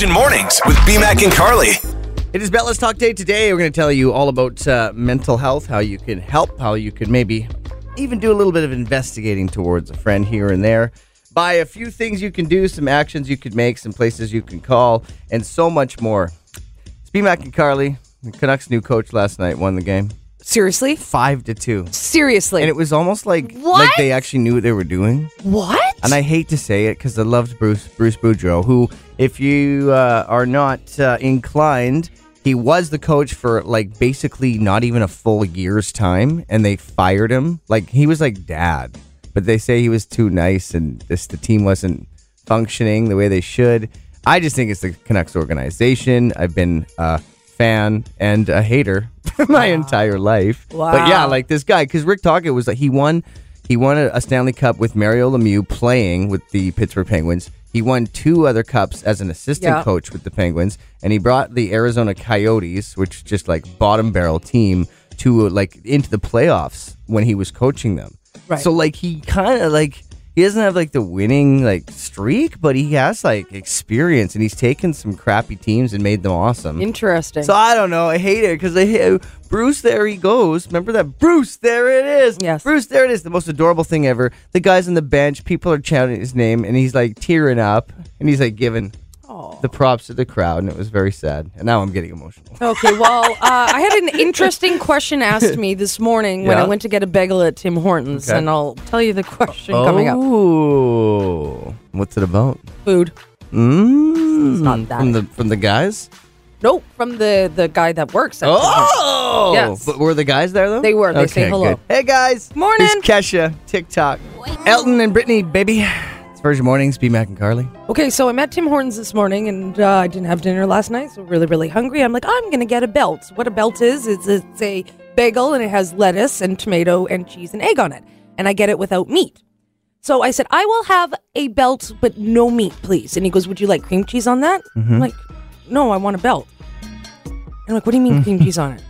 Virgin Mornings with BMAC and Carly. It is Bell Let's Talk Day today. We're going to tell you all about uh, mental health, how you can help, how you can maybe even do a little bit of investigating towards a friend here and there. By a few things you can do, some actions you could make, some places you can call, and so much more. It's BMAC and Carly. The Canucks' new coach last night won the game Seriously? five to two, Seriously? and it was almost like What? like they actually knew what they were doing. what? And I hate to say it because I loved Bruce Bruce Boudreau, who, if you uh, are not uh, inclined, he was the coach for like basically not even a full year's time, and they fired him. Like he was like dad, but they say he was too nice, and this the team wasn't functioning the way they should. I just think it's the Canucks organization. I've been a fan and a hater my entire life. But yeah, like this guy, because Rick Tocchet was like he won. He won a, Stanley Cup with Mario Lemieux playing with the Pittsburgh Penguins. He won two other cups as an assistant Yeah. coach with the Penguins, and he brought the Arizona Coyotes, which just like bottom barrel team, to like into the playoffs when he was coaching them. Right. So like he kind of like he doesn't have like the winning like streak, but he has like experience, and he's taken some crappy teams and made them awesome. Interesting. So I don't know. I hate it because I Bruce. There he goes. Remember that Bruce? There it is. Yes. Bruce. There it is. The most adorable thing ever. The guy's on the bench. People are chanting his name, and he's like tearing up, and he's like giving the props to the crowd, and it was very sad. And now I'm getting emotional. okay, well, uh, I had an interesting question asked me this morning when Yeah. I went to get a bagel at Tim Hortons, Okay. and I'll tell you the question coming up. Oh, what's it about? Food. Mm, not that. from the from the guys. Nope, from the, the guy that works at Tim Hortons. Oh, Yes. But were the guys there though? They were. They say hello. Hey guys. Morning. It's Kesha. TikTok. Elton and Britney, baby. It's Virgin Mornings. B Mac and Carly. Okay, so I'm at Tim Hortons this morning, and uh, I didn't have dinner last night, so really, really hungry. I'm like, I'm going to get a belt. What a belt is, is it's a bagel, and it has lettuce and tomato and cheese and egg on it. And I get it without meat. So I said, I will have a belt, but no meat, please. And he goes, Would you like cream cheese on that? I'm like, No, I want a belt. And I'm like, What do you mean cream cheese on it?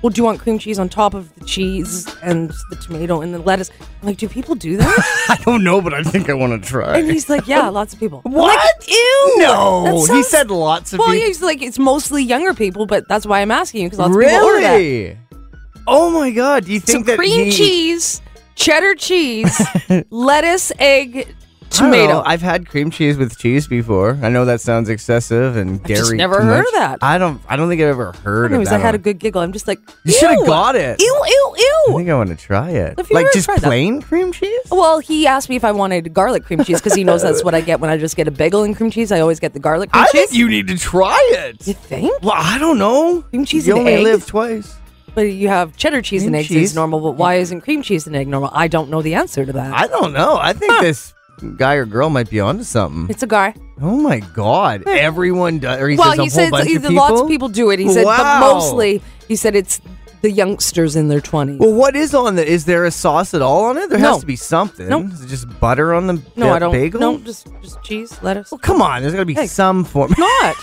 Well, do you want cream cheese on top of the cheese and the tomato and the lettuce? I'm like, do people do that? I don't know, but I think I want to try. And he's like, yeah, lots of people. I'm What? like, Ew. No, That he said lots of people. Well, people. he's like, it's mostly younger people, but that's why I'm asking you because lots of people order that. really? Oh my god! Do you So think that cream he, cheese, cheddar cheese, lettuce, egg, I don't know. Tomato. I've had cream cheese with cheese before. I know that sounds excessive and dairy. just never heard much. of that. I don't. I don't think I've ever heard Anyways, of that. I had a good giggle. I'm just like, You should have got it. Ew, ew, ew. I think I want to try it. Like just tried that? plain cream cheese. Well, he asked me if I wanted garlic cream cheese because he knows that's what I get when I just get a bagel and cream cheese. I always get the garlic cream I cheese. think you need to try it. You think? Well, I don't know. Cream cheese you and only egg? live twice. But you have cheddar cheese Cream and eggs cheese? is normal, but why isn't cream cheese and egg normal? I don't know the answer to that. I don't know. I think this guy or girl might be onto something. it's a guy. Oh my god! Everyone does. Or he well, says a he said he- of lots of people do it. He said, but Wow. mostly he said it's the youngsters in their twenties. Well, what is on the? Is there a sauce at all on it? There No. has to be something. Nope. Is it just butter on the no, ba- I don't. bagel? No, just just cheese, lettuce. Well, come on. There's got to be Hey. some form. Not.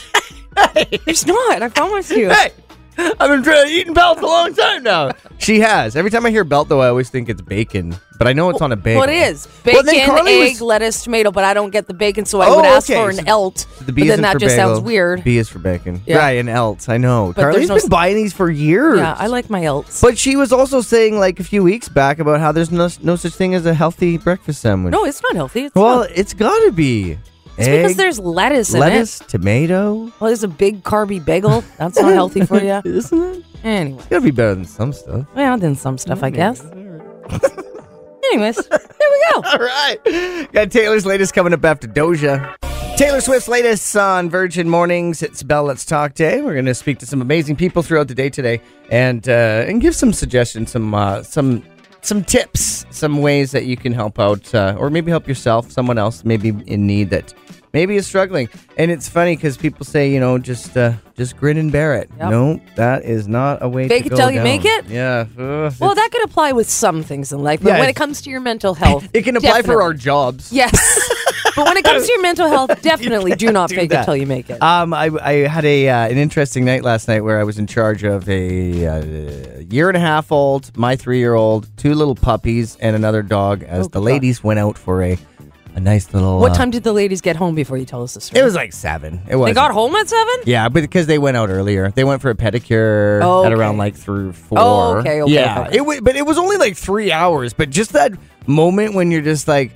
There's not. I promise you. hey, I've been trying, eating belts a long time now. she has. Every time I hear belt, though, I always think it's bacon, but I know it's on a bagel. Well, it is bacon, then Carly egg, was- let's, tomato, but I don't get the bacon, so I Oh, would ask okay, for an so elt. The but B then isn't that for just bagel. sounds weird. B is for bacon. Yeah. Right, and elt. I know. But Carly's no been buying these for years. Yeah, I like my elts. But she was also saying like a few weeks back about how there's no no such thing as a healthy breakfast sandwich. no, it's not healthy. It's well, not. it's got to be. It's Egg, because there's lettuce in it. lettuce, it. tomato. Well, there's a big carby bagel. That's not healthy for you. Isn't it? Anyway, It's got to be better than some stuff. well, than some stuff, I guess. Anyways, there we go. All right. Got Taylor's latest coming up after Doja. Taylor Swift's latest on Virgin Mornings. It's Bell Let's Talk Day. We're going to speak to some amazing people throughout the day today and uh, and give some suggestions, some uh, some some tips, some ways that you can help out uh, or maybe help yourself, someone else maybe in need that maybe is struggling. And it's funny because people say, you know, just uh, just grin and bear it. Yep. No, that is not a way Fake to it till you down. make it? Yeah. Well, that could apply with some things in life, but Yeah, when it comes to your mental health, it can apply for our jobs. Yes. but when it comes to your mental health, definitely do not do fake that. it till you make it. Um, I, I had a uh, an interesting night last night where I was in charge of a uh, year and a half old, my three year old, two little puppies, and another dog. As Oh, the good ladies went out for a a nice little. What uh, time did the ladies get home before you tell us the story? It was like seven. It was. They got home at seven. Yeah, but because they went out earlier, they went for a pedicure Oh, at around like through four. Oh, okay, okay, yeah, okay. it wa- but it was only like three hours. But just that moment when you're just like,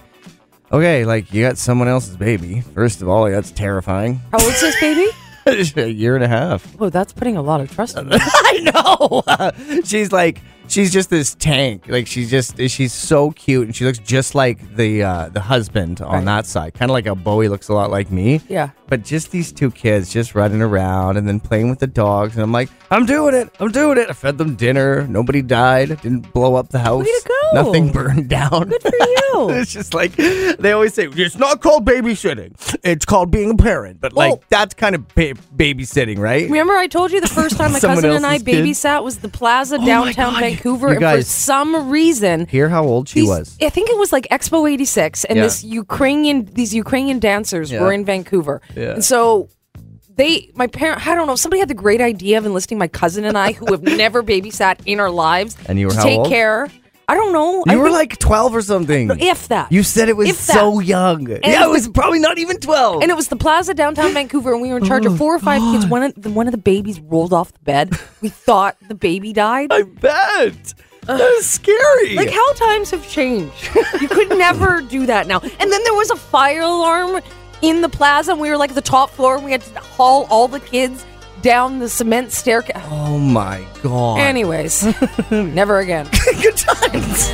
okay, like you got someone else's baby. First of all, that's terrifying. How old's this baby? a year and a half. Oh, that's putting a lot of trust in me. I know. she's like she's just this tank. Like she's just she's so cute and she looks just like the uh, the husband on Right. that side. Kind of like how Bowie looks a lot like me. Yeah. But just these two kids just running around and then playing with the dogs and I'm like, I'm doing it. I'm doing it. I fed them dinner. Nobody died. Didn't blow up the house. Way to go. Nothing burned down. Good for you. it's just like they always say it's not called babysitting. It's called being a parent. But like that's kind of ba- babysitting, right? Remember, I told you the first time my cousin and I else's kid? babysat was the Plaza my downtown Vancouver, you and for guys- some reason, Hear how old she these- was. I think it was like Expo '86, and Yeah. this Ukrainian, these Ukrainian dancers Yeah. were in Vancouver, Yeah. and so. They, my parent, I don't know. Somebody had the great idea of enlisting my cousin and I, who have never babysat in our lives, And you were to take old? care. I don't know. I You were think- like 12 or something. if that. You said it was so young. yeah, it was probably not even 12. And it was the Plaza downtown Vancouver, and we were in charge of oh, four or five kids. One of the, one of the babies rolled off the bed. We thought the baby died. I bet. That's scary. Like how times have changed. You could never do that now. And then there was a fire alarm in the plaza, and we were like at the top floor, and we had to haul all the kids down the cement staircase. oh my God. Anyways, never again. Good times.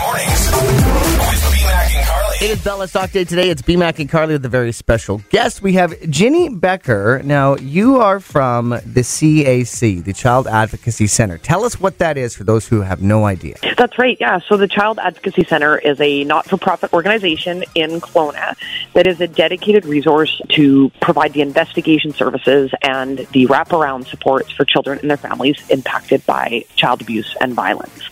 Mornings with B-Mac and Carly. It is Bell Let's Talk Day today. It's BMAC and Carly with a very special guest. We have Ginny Becker. Now, you are from the CAC, the Child Advocacy Center. Tell us what that is for those who have no idea. That's right, yeah. So the Child Advocacy Center is a not for profit organization in Kelowna that is a dedicated resource to provide the investigation services and the wraparound supports for children and their families impacted by child abuse and violence.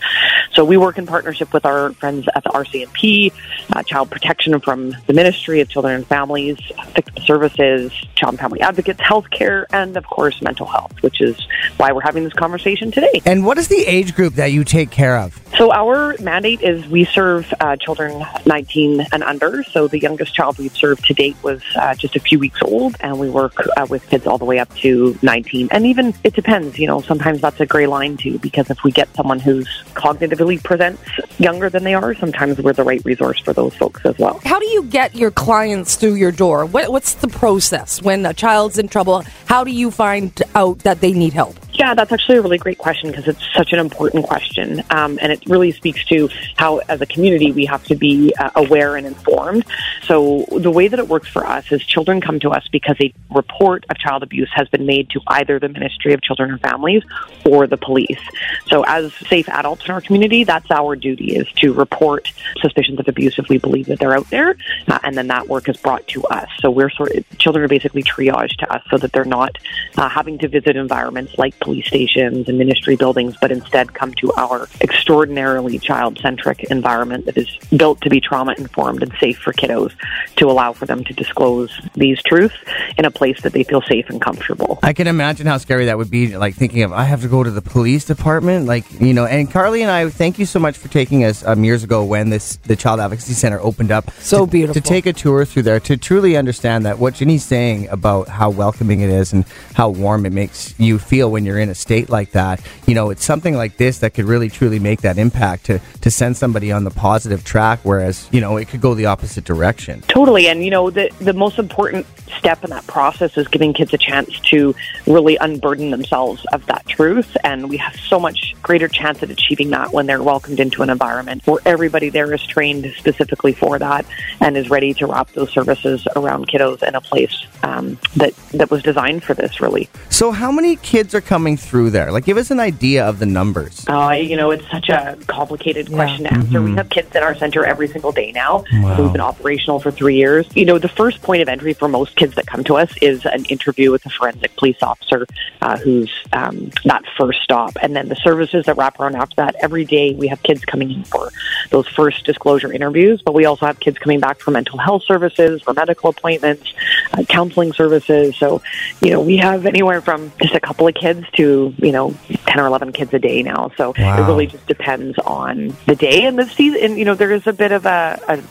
So we work in partnership with our friends at the RCMP, uh, Child Protection from the Ministry of Children and Families, Victim Services, Child and Family Advocates, Healthcare, and of course mental health, which is why we're having this conversation today. And what is the age group that you take care of? So our mandate is we serve uh, children 19 and under. So the youngest child we've served to date was uh, just a few weeks old, and we work uh, with kids all the way up to 19. And even it depends, you know, sometimes that's a gray line too, because if we get someone who's cognitively presents younger than they are, sometimes we're the right resource for those folks as well. How do you get your clients through your door? What, what's the process when a child's in trouble? How do you find out that they need help? Yeah, that's actually a really great question because it's such an important question. Um, and it really speaks to how, as a community, we have to be uh, aware and informed. So, the way that it works for us is children come to us because a report of child abuse has been made to either the Ministry of Children and Families or the police. So, as safe adults in our community, that's our duty is to report suspicions of abuse if we believe that they're out there. Uh, and then that work is brought to us. So, we're sort of, children are basically triaged to us so that they're not uh, having to visit environments like police stations and ministry buildings, but instead come to our extraordinarily child centric environment that is built to be trauma informed and safe for kiddos to allow for them to disclose these truths in a place that they feel safe and comfortable. I can imagine how scary that would be, like thinking of, I have to go to the police department. Like, you know, and Carly and I, thank you so much for taking us um, years ago when this the Child Advocacy Center opened up. So to, beautiful. To take a tour through there, to truly understand that what Ginny's saying about how welcoming it is and how warm it makes you feel when you're in a state like that. You know, it's something like this that could really truly make that impact to, to send somebody on the positive track, whereas, you know, it could go the opposite direction. Totally. And, you know, the, the most important step in that process is giving kids a chance to really unburden themselves of that truth. And we have so much greater chance at achieving that when they're welcomed into an environment where everybody there is trained specifically for that and is ready to wrap those services around kiddos in a place um, that, that was designed for this, really. So, how many kids are coming through there? Like, give us an idea of the numbers. Uh, you know, it's such a complicated question to answer. We have kids in our center every single day now. Wow. We've been operational for three years. You know, the first point of entry for most kids that come to us is an interview with a forensic police officer uh, who's um, that first stop. And then the services that wrap around after that, every day we have kids coming in for those first disclosure interviews, but we also have kids coming back for mental health services, for medical appointments, uh, counseling services. So, you know, we have anywhere from just a couple of kids to, you know, 10 or 11 kids a day now. So Wow. it really just depends on the day and the season. And, you know, there is a bit of a, a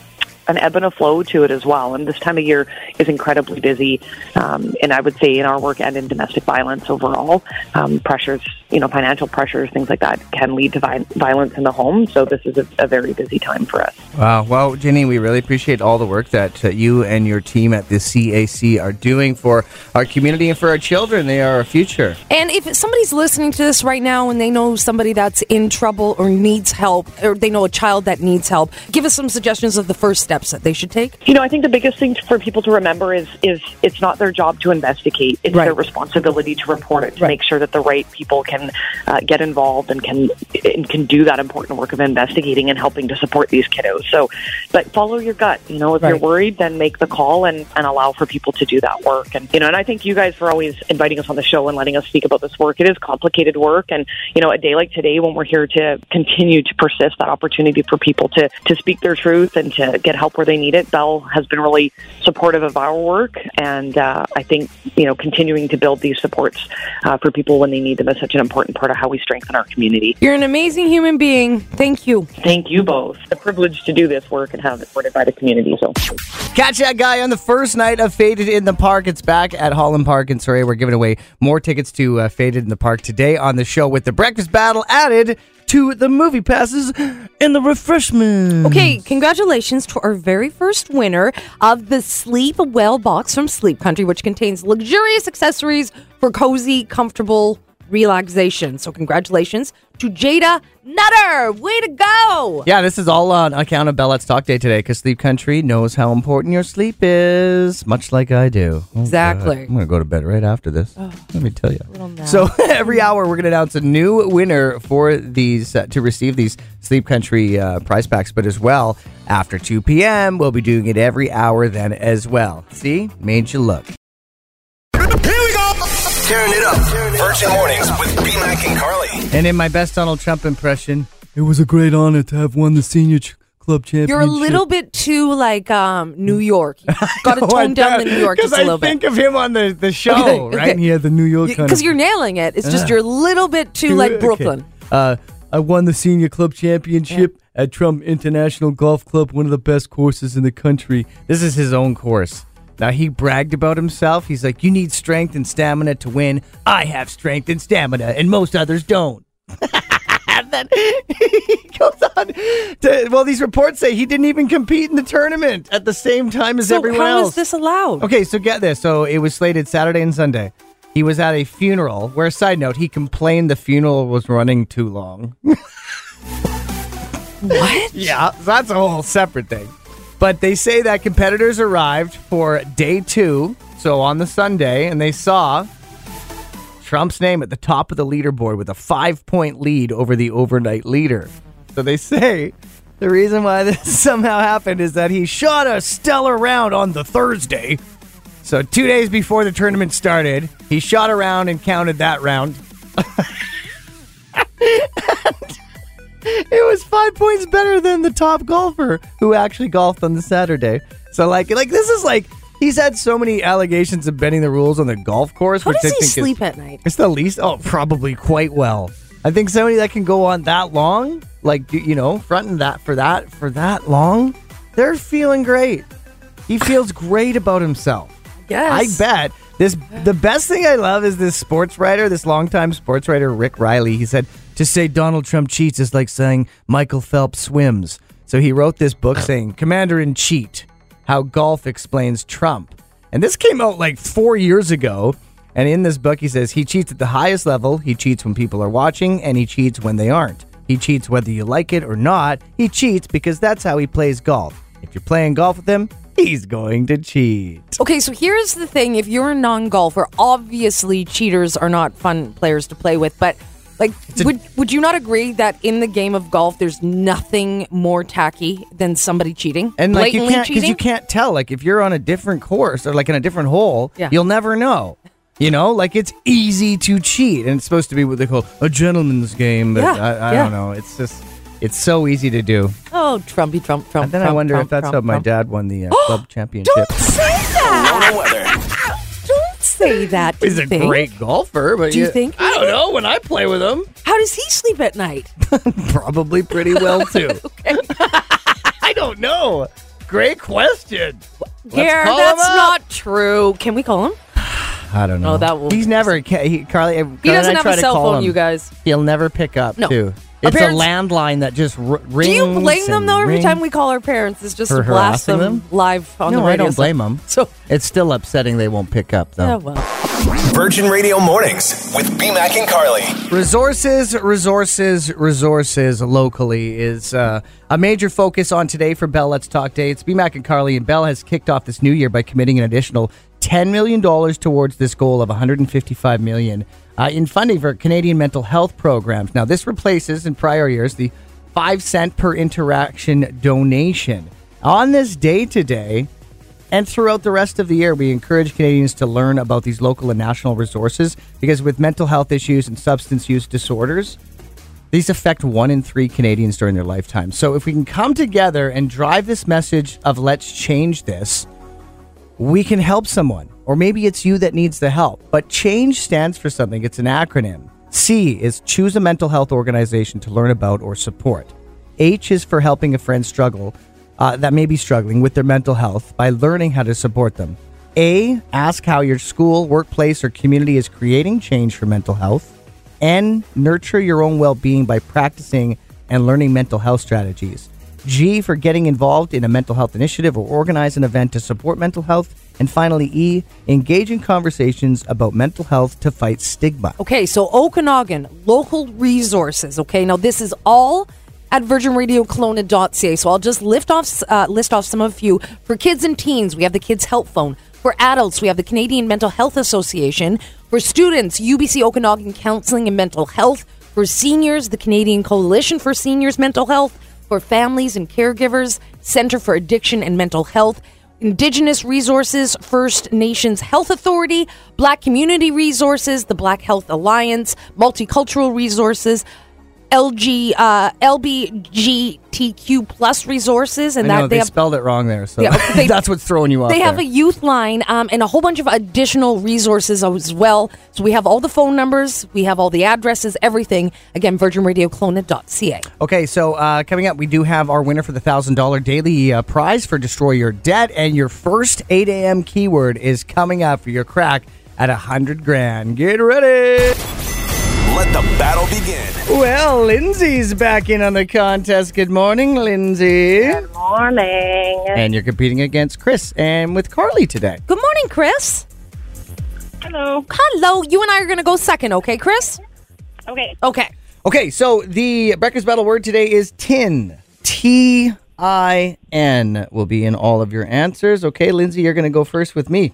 an ebb and a flow to it as well. And this time of year is incredibly busy. Um, and I would say in our work and in domestic violence overall, um, pressures, you know, financial pressures, things like that can lead to vi- violence in the home. So this is a, a very busy time for us. Wow. Well, Jenny, we really appreciate all the work that uh, you and your team at the CAC are doing for our community and for our children. They are our future. And if somebody's listening to this right now and they know somebody that's in trouble or needs help, or they know a child that needs help, give us some suggestions of the first steps that they should take. You know, I think the biggest thing for people to remember is is it's not their job to investigate; it's Right. their responsibility to report it, to Right. make sure that the right people can uh, get involved and can and can do that important work of investigating and helping to support these kiddos. So, but follow your gut. You know, if you're worried, then make the call and and allow for people to do that work. And you know, and I thank you guys for always inviting us on the show and letting us speak about this work. It is complicated work, and you know, a day like today when we're here to continue to persist that opportunity for people to to speak their truth and to get help where they need it. Bell has been really supportive of our work, and uh, I think you know continuing to build these supports uh, for people when they need them is such an important part of how we strengthen our community. You're an amazing human being. Thank you. Thank you both. The privilege to do this work and have it supported by the community. So. Catch that guy on the first night of Faded in the Park. It's back at Holland Park in Surrey. We're giving away more tickets to uh, Faded in the Park today on the show with the breakfast battle added to the movie passes and the refreshments. Okay, congratulations to our very first winner of the Sleep Well box from Sleep Country, which contains luxurious accessories for cozy, comfortable relaxation. So, congratulations to Jada Nutter. Way to go! Yeah, this is all on account of Bell Let's Talk Day today because Sleep Country knows how important your sleep is, much like I do. Oh, Exactly. God. I'm going to go to bed right after this. Let me tell you. So every hour, we're going to announce a new winner for these uh, to receive these Sleep Country uh, prize packs. But as well, after 2 p.m., we'll be doing it every hour then as well. See, made you look. Here. Tearing it up. Virgin Mornings with BMAC and Carly. And in my best Donald Trump impression, It was a great honor to have won the senior ch- club championship. You're a little bit too like um, New York. Got to tone down the New York just a little I think of him on the, the show, Okay, right? okay. And he had the New York kind Because you're nailing it. It's just Ah. you're a little bit too like Okay. Brooklyn. Uh, I won the senior club championship at Trump International Golf Club, one of the best courses in the country. This is his own course. Now he bragged about himself. He's like, "You need strength and stamina to win. I have strength and stamina, and most others don't." and then he goes on to. Well, these reports say he didn't even compete in the tournament at the same time as So everyone how else. is this allowed? Okay, so get this. So it was slated Saturday and Sunday. He was at a funeral where, side note, he complained the funeral was running too long. What? Yeah, that's a whole separate thing. But they say that competitors arrived for day two, so on the Sunday, and they saw Trump's name at the top of the leaderboard with a five point lead over the overnight leader. So they say the reason why this somehow happened is that he shot a stellar round on the Thursday. So two days before the tournament started, he shot around and counted that round. It was five points better than the top golfer who actually golfed on the Saturday. So like like this is like he's had so many allegations of bending the rules on the golf course, How which does I he think sleep is at night? it's the least oh probably quite well. I think somebody that can go on that long, like you know, fronting that for that for that long, they're feeling great. He feels great about himself. I bet this the best thing I love is this sports writer, this longtime sports writer Rick Reilly. He said to say Donald Trump cheats is like saying Michael Phelps swims. So he wrote this book saying Commander in Cheat: How Golf Explains Trump. And this came out like 4 years ago. And in this book he says he cheats at the highest level, he cheats when people are watching and he cheats when they aren't. He cheats whether you like it or not. He cheats because that's how he plays golf. If you're playing golf with him, he's going to cheat. Okay, so here's the thing: if you're a non-golfer, obviously cheaters are not fun players to play with. But like, would would you not agree that in the game of golf, there's nothing more tacky than somebody cheating, And like you can't because you can't tell. Like if you're on a different course or like in a different hole, Yeah. you'll never know. You know, like it's easy to cheat, and it's supposed to be what they call a gentleman's game. But Yeah, I, I yeah. don't know. It's just it's so easy to do. Oh, Trumpy, Trump, Trump. And then I wonder Trump, if that's Trump, how my Trump. dad won the uh, club championship. Don't say that. Don't say that. do He's a think? great golfer, but Do you think? I don't know. When I play with him, How does he sleep at night? probably pretty well too. I don't know. great question. Gare, call that's him up. not true. Can we call him? I don't know. Oh, that will- He's never. He, Carly, He doesn't have a cell phone, you guys. He'll never pick up. No. Too. Our It's parents- a landline that just r- rings. Do you blame them and though? Every rings. time we call our parents, it's just For to blast harassing them, them? live on No, the radio. No, I radio. don't blame them. So, It's still upsetting they won't pick up though. yeah, well. Virgin Radio Mornings with BMAC and Carly. Resources, resources, resources locally is uh, a major focus on today for Bell Let's Talk Day. It's BMAC and Carly, and Bell has kicked off this new year by committing an additional $10 million towards this goal of $155 million uh, in funding for Canadian mental health programs. Now, this replaces in prior years the 5 cent per interaction donation. On this day today, and throughout the rest of the year, we encourage Canadians to learn about these local and national resources because with mental health issues and substance use disorders, these affect one in three Canadians during their lifetime. So if we can come together and drive this message of let's change this, we can help someone. Or maybe it's you that needs the help. But change stands for something, it's an acronym. C is choose a mental health organization to learn about or support. H is for helping a friend struggle uh, that may be struggling with their mental health by learning how to support them. A, ask how your school, workplace, or community is creating change for mental health. N, nurture your own well being by practicing and learning mental health strategies. G, for getting involved in a mental health initiative or organize an event to support mental health. And finally, E, engage in conversations about mental health to fight stigma. Okay, so Okanagan, local resources. Okay, now this is all at virginradiokelowna.ca. So I'll just lift off, uh, list off some of a few. For kids and teens, we have the Kids Help Phone. For adults, we have the Canadian Mental Health Association. For students, UBC Okanagan Counseling and Mental Health. For seniors, the Canadian Coalition for Seniors Mental Health. For families and caregivers, Center for Addiction and Mental Health. Indigenous Resources, First Nations Health Authority, Black Community Resources, the Black Health Alliance, Multicultural Resources, LG, uh, LBGTQ plus resources, and I that know, they they, have spelled it wrong there, so Yeah, they- that's what's throwing you off. they have there. a youth line um, and a whole bunch of additional resources as well. So we have all the phone numbers, we have all the addresses, everything. Again, virginradiokelowna.ca. Okay, so uh, coming up, we do have our winner for the thousand dollar daily uh, prize for Destroy Your Debt, and your first eight a.m. keyword is coming up for your crack at a hundred grand. Get ready. Let the battle begin. Well, Lindsay's back in on the contest. Good morning, Lindsay. Good morning. And you're competing against Chris and with Carly today. Good morning, Chris. Hello. Hello. You and I are going to go second, okay, Chris? Okay. Okay. Okay, so the breakfast battle word today is tin. T I N will be in all of your answers. Okay, Lindsay, you're going to go first with me.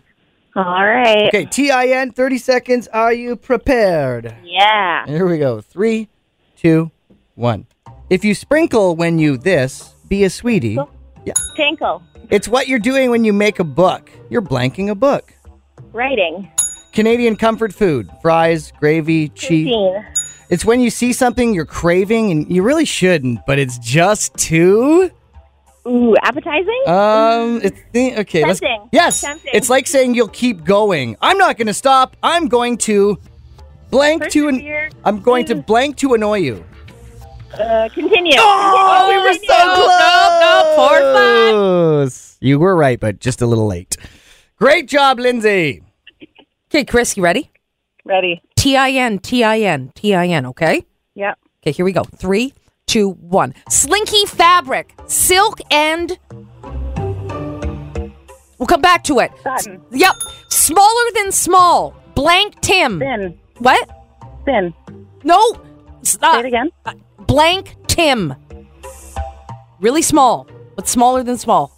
All right. Okay, T I N, 30 seconds. Are you prepared? Yeah. Here we go. Three, two, one. If you sprinkle when you this, be a sweetie. Yeah. Tinkle. It's what you're doing when you make a book. You're blanking a book. Writing. Canadian comfort food, fries, gravy, cheese. It's when you see something you're craving and you really shouldn't, but it's just too. Ooh, appetizing? Um, it's the, okay. Let's, Tempting. yes, Tempting. it's like saying you'll keep going. I'm not going to stop. I'm going to blank to an. I'm going to blank to annoy you. uh, continue. Oh, we were so Nope, nope, nope, four, five. close. You were right, but just a little late. Great job, Lindsay. Okay, Chris, you ready? Ready. T I N, T I N, T I N, okay? Yep. Okay, here we go. Three, two, one. Slinky fabric, silk and. We'll come back to it. Cotton. Yep. Smaller than small. Blank Tim. Thin. What? Thin. No. Stop. Say it again. Blank Tim. Really small, but smaller than small.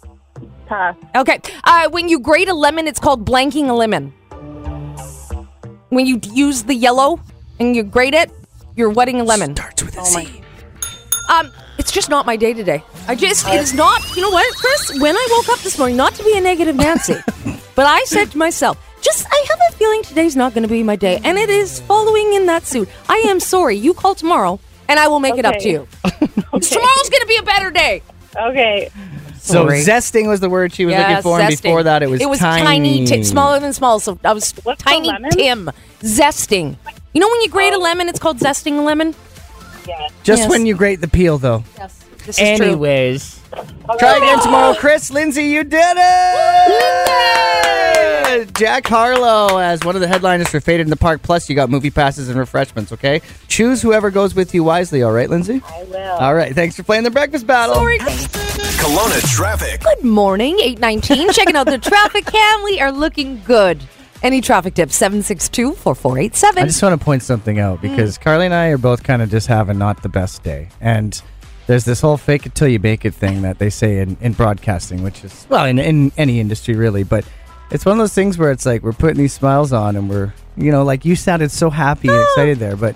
Pass. Okay. Uh, when you grate a lemon, it's called blanking a lemon. When you use the yellow and you grate it, you're wetting a lemon. Starts with a Oh my- Z. Um, it's just not my day today. I just, it is not, you know what, Chris? When I woke up this morning, not to be a negative Nancy, but I said to myself, just, I have a feeling today's not going to be my day. And it is following in that suit. I am sorry. You call tomorrow and I will make it up to Okay. you. Tomorrow's going to be a better day. Okay. So Sorry. zesting was the word she was looking Yes, for, and zesting. before that it was it was tiny. ti- smaller than small. So I was What's tiny? Tim zesting. You know when you grate a lemon, it's called zesting a lemon. Yeah. Just Yes. when you grate the peel, though. Yes, this is true. Anyways, Try again tomorrow, Chris. Lindsay, you did it! Jack Harlow as one of the headliners for Faded in the Park. Plus, you got movie passes and refreshments, okay? Choose whoever goes with you wisely, all right, Lindsay? I will. All right, thanks for playing the breakfast battle. Sorry. Kelowna traffic. Good morning, 819. Checking out the traffic cam. We are looking good. Any traffic tips? 762 4487. I just want to point something out mm. because Carly and I are both kind of just having not the best day. And there's this whole fake it till you make it thing that they say in, in broadcasting, which is, well, in, in any industry really. But it's one of those things where it's like we're putting these smiles on and we're, you know, like you sounded so happy and ah. excited there. But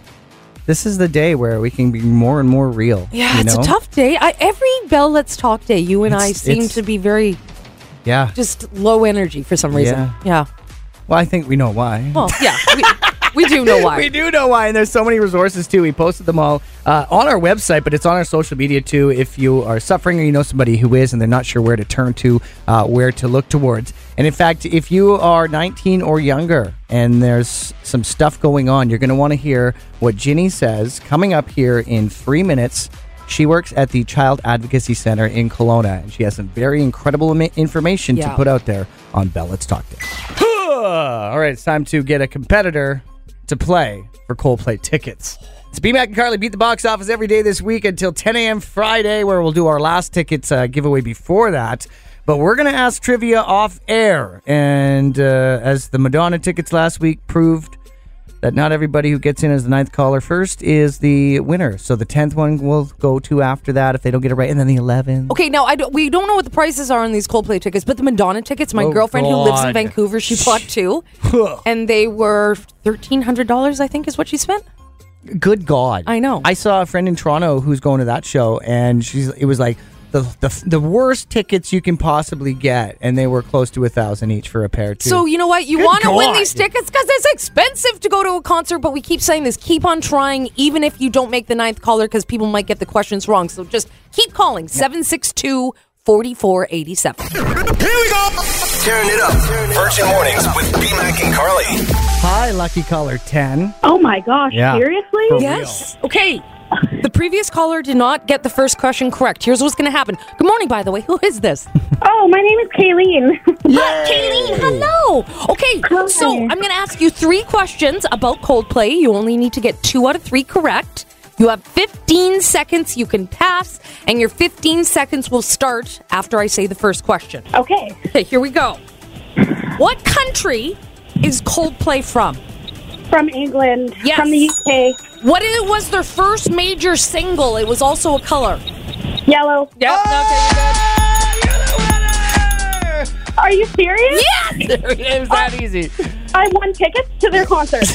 this is the day where we can be more and more real. Yeah, you it's know? a tough day. I, every Bell Let's Talk day, you and I seem it's- to be very Yeah. just low energy for some reason. Yeah. Yeah. Well, I think we know why. Well, yeah. We, we do know why. we do know why, and there's so many resources too. We posted them all uh, on our website, but it's on our social media too. If you are suffering or you know somebody who is, and they're not sure where to turn to, uh, where to look towards, and in fact, if you are 19 or younger and there's some stuff going on, you're going to want to hear what Ginny says coming up here in three minutes. She works at the Child Advocacy Center in Kelowna, and she has some very incredible ima- information to put out there on Bell Let's Talk Day. All right, it's time to get a competitor to play for Coldplay tickets. It's B Mac and Carly beat the box office every day this week until 10 a.m. Friday, where we'll do our last tickets uh, giveaway before that. But we're going to ask trivia off air. And uh, as the Madonna tickets last week proved, that not everybody who gets in as the ninth caller first is the winner. So the 10th one will go to after that if they don't get it right. And then the 11th. Okay, now I don't, we don't know what the prices are on these Coldplay tickets, but the Madonna tickets, my Oh, girlfriend who lives in Vancouver, she bought two, and they were thirteen hundred dollars. I think is what she spent. Good God. I know. I saw a friend in Toronto who's going to that show, and she's it was like the the, the worst tickets you can possibly get, and they were close to a thousand each for a pair too. So you know what? You want to win these tickets because it's expensive to go to a concert. But we keep saying this: keep on trying, even if you don't make the ninth caller, because people might get the questions wrong. So just keep calling 762 4487. Here we go. Tearing it up. Virgin Mornings with B Mac and Carly. hi, lucky caller ten. Oh my gosh, Yeah. seriously? For Yes. Okay. The previous caller did not get the first question correct. Here's what's going to happen. Good morning, by the way. Who is this? Oh, my name is Kayleen. Ah, Kayleen, hello. Okay, so I'm going to ask you three questions about Coldplay. You only need to get two out of three correct. You have 15 seconds you can pass, and your 15 seconds will start after I say the first question. okay. Okay, here we go. What country is Coldplay from? From England. Yes. From the UK. What it was their first major single? It was also a color. Yellow. Yep. Are good. Ah, Yellow Are you serious? Yes. it was that easy. I won tickets to their concert.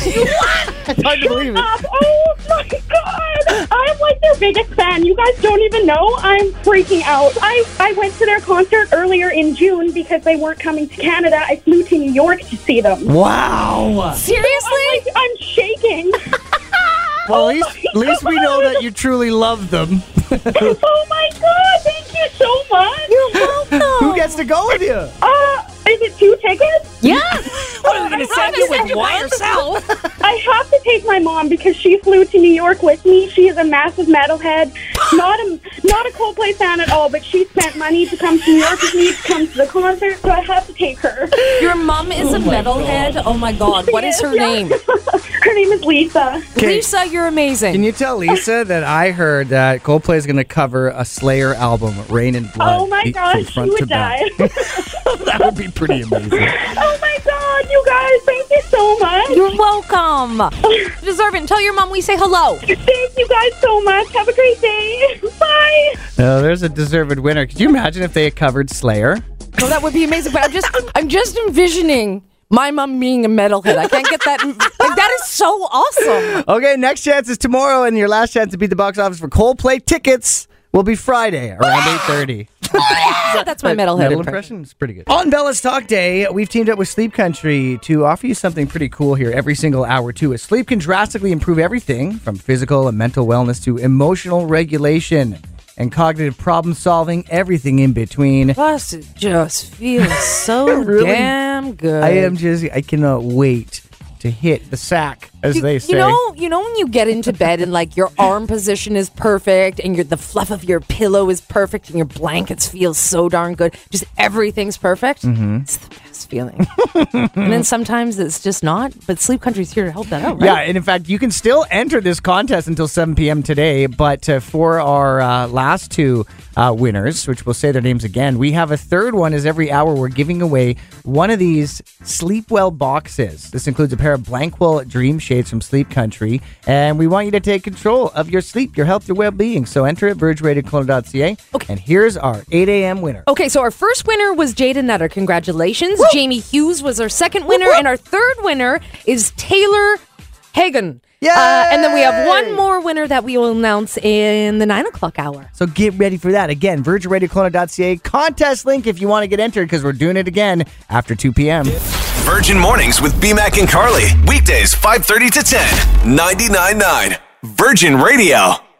It's hard to believe it. Oh my god! I'm like their biggest fan. You guys don't even know. I'm freaking out. I, I went to their concert earlier in June because they weren't coming to Canada. I flew to New York to see them. Wow. Seriously? I'm, like, I'm shaking. Well, at least, at least we know that you truly love them. oh my god! Thank you so much. You're welcome. Who gets to go with you? Uh, is it two tickets? Yeah. What are we going to send you with one? yourself? I have to take my mom because she flew to New York with me. She is a massive metalhead, not a not a Coldplay fan at all. But she spent money to come to New York with me to come to the concert, so I have to take her. Your mom is a oh metalhead. Oh my god. What is her Yeah. name? her name is Lisa. Lisa, you're amazing. Can you tell Lisa that I heard that Coldplay is going to cover a Slayer album, Reign in Blood? Oh my from gosh, she would die. that would be pretty amazing. oh my god, you guys, thank you so much. You're welcome. You deserve it. Tell your mom we say hello. Thank you guys so much. Have a great day. Bye. No, there's a deserved winner. Could you imagine if they had covered Slayer? Oh, that would be amazing. But I'm just, I'm just envisioning my mom being a metalhead. I can't get that. Like that is so awesome. Okay, next chance is tomorrow, and your last chance to beat the box office for Coldplay tickets will be Friday around 8.30. That's my metalhead Metal impression. impression is pretty good. On Bell Let's Talk Day, we've teamed up with Sleep Country to offer you something pretty cool here every single hour, too. As sleep can drastically improve everything from physical and mental wellness to emotional regulation and cognitive problem solving, everything in between. Plus, it just feels so Really? damn good. I am just, I cannot wait to hit the sack as you, they you know, you know when you get into bed and like your arm position is perfect and your the fluff of your pillow is perfect and your blankets feel so darn good. Just everything's perfect. Mm-hmm. It's the best feeling. and then sometimes it's just not. But Sleep Country's here to help that out, right? Yeah, and in fact, you can still enter this contest until 7 p.m. today. But uh, for our uh, last two uh, winners, which we'll say their names again, we have a third one. Is every hour we're giving away one of these Sleepwell boxes. This includes a pair of Blankwell Dream Shades from Sleep Country, and we want you to take control of your sleep, your health, your well-being. So enter at virginradiokelowna.ca. Okay. And here's our 8 a.m. winner. Okay, so our first winner was Jada Nutter. Congratulations. Jamie Hughes was our second winner, and our third winner is Taylor Hagen. Yay! Uh, and then we have one more winner that we will announce in the nine o'clock hour. So get ready for that. Again, virginradiokelowna.ca contest link if you want to get entered because we're doing it again after 2 p.m. Virgin Mornings with BMAC and Carly. Weekdays 5:30 to 10. 99.9 Virgin Radio.